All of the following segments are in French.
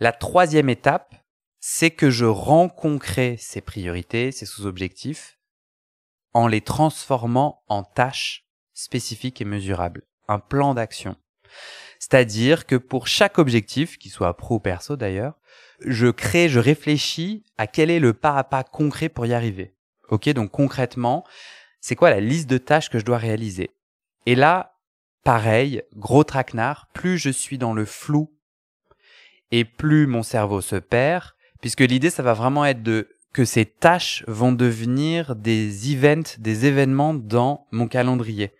La troisième étape, c'est que je rends concret ces priorités, ces sous-objectifs, en les transformant en tâches spécifiques et mesurables, un plan d'action. C'est-à-dire que pour chaque objectif, qu'il soit pro ou perso d'ailleurs, je crée, je réfléchis à quel est le pas à pas concret pour y arriver. Ok, donc concrètement, c'est quoi la liste de tâches que je dois réaliser? Et là, pareil, gros traquenard, plus je suis dans le flou et plus mon cerveau se perd, puisque l'idée, ça va vraiment être de que ces tâches vont devenir des events, des événements dans mon calendrier.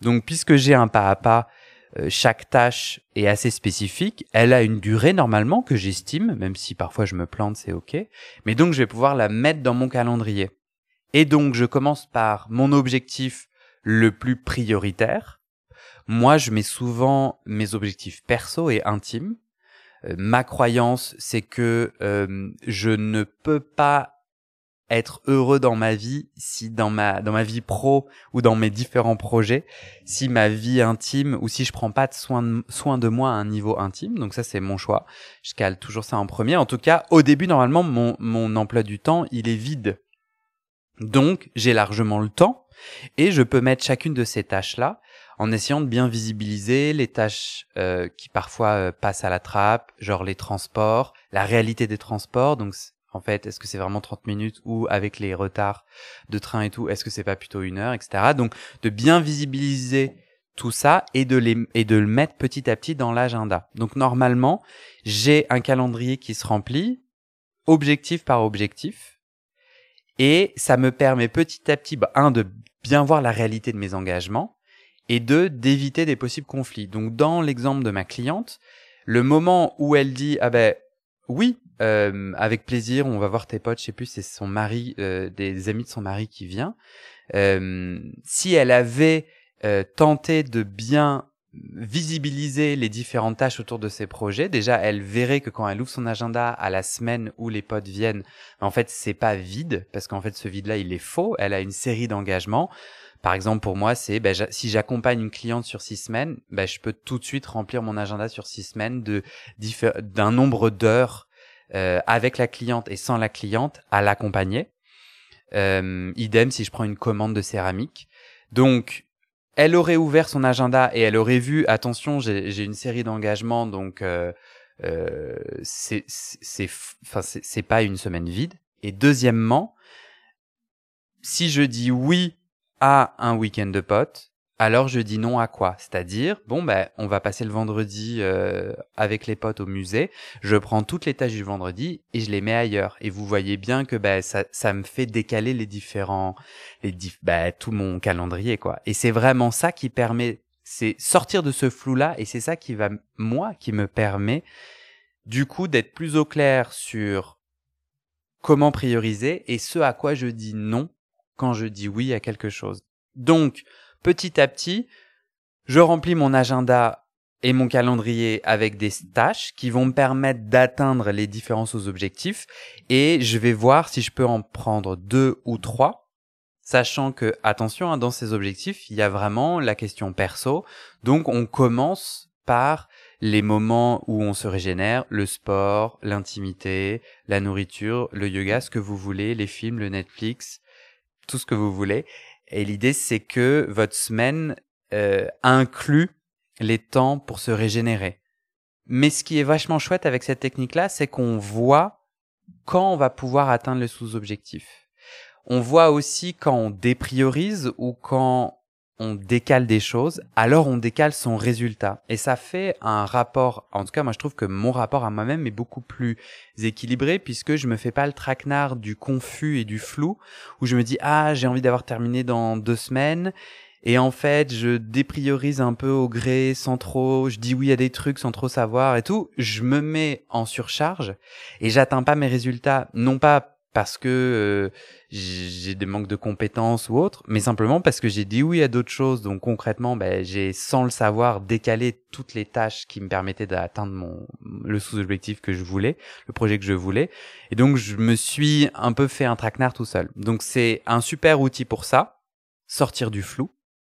Donc, puisque j'ai un pas à pas, euh, chaque tâche est assez spécifique. Elle a une durée normalement que j'estime, même si parfois je me plante, c'est ok. Mais donc, je vais pouvoir la mettre dans mon calendrier. Et donc, je commence par mon objectif le plus prioritaire. Moi, je mets souvent mes objectifs perso et intimes. Euh, ma croyance, c'est que euh, je ne peux pas être heureux dans ma vie si dans ma dans ma vie pro ou dans mes différents projets si ma vie intime ou si je prends pas de soin de, soin de moi à un niveau intime. Donc ça c'est mon choix. Je cale toujours ça en premier. En tout cas au début normalement mon mon emploi du temps il est vide. Donc j'ai largement le temps et je peux mettre chacune de ces tâches là en essayant de bien visibiliser les tâches euh, qui parfois euh, passent à la trappe, genre les transports, la réalité des transports. Donc, en fait, est-ce que c'est vraiment 30 minutes ou avec les retards de train et tout, est-ce que c'est pas plutôt une heure, etc. Donc, de bien visibiliser tout ça et de les et de le mettre petit à petit dans l'agenda. Donc, normalement, j'ai un calendrier qui se remplit objectif par objectif et ça me permet petit à petit, bah, un, de bien voir la réalité de mes engagements et deux, d'éviter des possibles conflits. Donc dans l'exemple de ma cliente, le moment où elle dit ah ben oui, euh, avec plaisir, on va voir tes potes, je sais plus, c'est son mari, euh, des amis de son mari qui vient. Euh, si elle avait euh, tenté de bien visibiliser les différentes tâches autour de ses projets, déjà elle verrait que quand elle ouvre son agenda à la semaine où les potes viennent, en fait c'est pas vide parce qu'en fait ce vide-là il est faux. Elle a une série d'engagements. Par exemple, pour moi, c'est ben, si j'accompagne une cliente sur six semaines, ben, je peux tout de suite remplir mon agenda sur six semaines de d'un nombre d'heures euh, avec la cliente et sans la cliente à l'accompagner. Euh, idem si je prends une commande de céramique. Donc, elle aurait ouvert son agenda et elle aurait vu, attention, j'ai une série d'engagements, donc euh, euh, c'est pas une semaine vide. Et deuxièmement, si je dis oui à un week-end de potes, alors je dis non à quoi? C'est-à-dire, bon, ben, on va passer le vendredi euh, avec les potes au musée, je prends toutes les tâches du vendredi et je les mets ailleurs. Et vous voyez bien que ben, ça, ça me fait décaler les différents, les ben, tout mon calendrier, quoi. Et c'est vraiment ça qui permet, c'est sortir de ce flou-là et c'est ça qui va, moi, qui me permet, du coup, d'être plus au clair sur comment prioriser et ce à quoi je dis non quand je dis oui à quelque chose. Donc, petit à petit, je remplis mon agenda et mon calendrier avec des tâches qui vont me permettre d'atteindre les différents sous-objectifs et je vais voir si je peux en prendre deux ou trois, sachant que, attention, hein, dans ces objectifs, il y a vraiment la question perso. Donc, on commence par les moments où on se régénère, le sport, l'intimité, la nourriture, le yoga, ce que vous voulez, les films, le Netflix, tout ce que vous voulez. Et l'idée, c'est que votre semaine euh, inclut les temps pour se régénérer. Mais ce qui est vachement chouette avec cette technique-là, c'est qu'on voit quand on va pouvoir atteindre le sous-objectif. On voit aussi quand on dépriorise ou quand on décale des choses, alors on décale son résultat. Et ça fait un rapport, en tout cas moi je trouve que mon rapport à moi-même est beaucoup plus équilibré puisque je me fais pas le traquenard du confus et du flou où je me dis ah j'ai envie d'avoir terminé dans deux semaines et en fait je dépriorise un peu au gré sans trop, je dis oui à des trucs sans trop savoir et tout, je me mets en surcharge et j'atteins pas mes résultats non pas parce que euh, j'ai des manques de compétences ou autres, mais simplement parce que j'ai dit oui à d'autres choses. Donc concrètement, ben, j'ai sans le savoir décalé toutes les tâches qui me permettaient d'atteindre mon le sous-objectif que je voulais, le projet que je voulais. Et donc je me suis un peu fait un traquenard tout seul. Donc c'est un super outil pour ça, sortir du flou.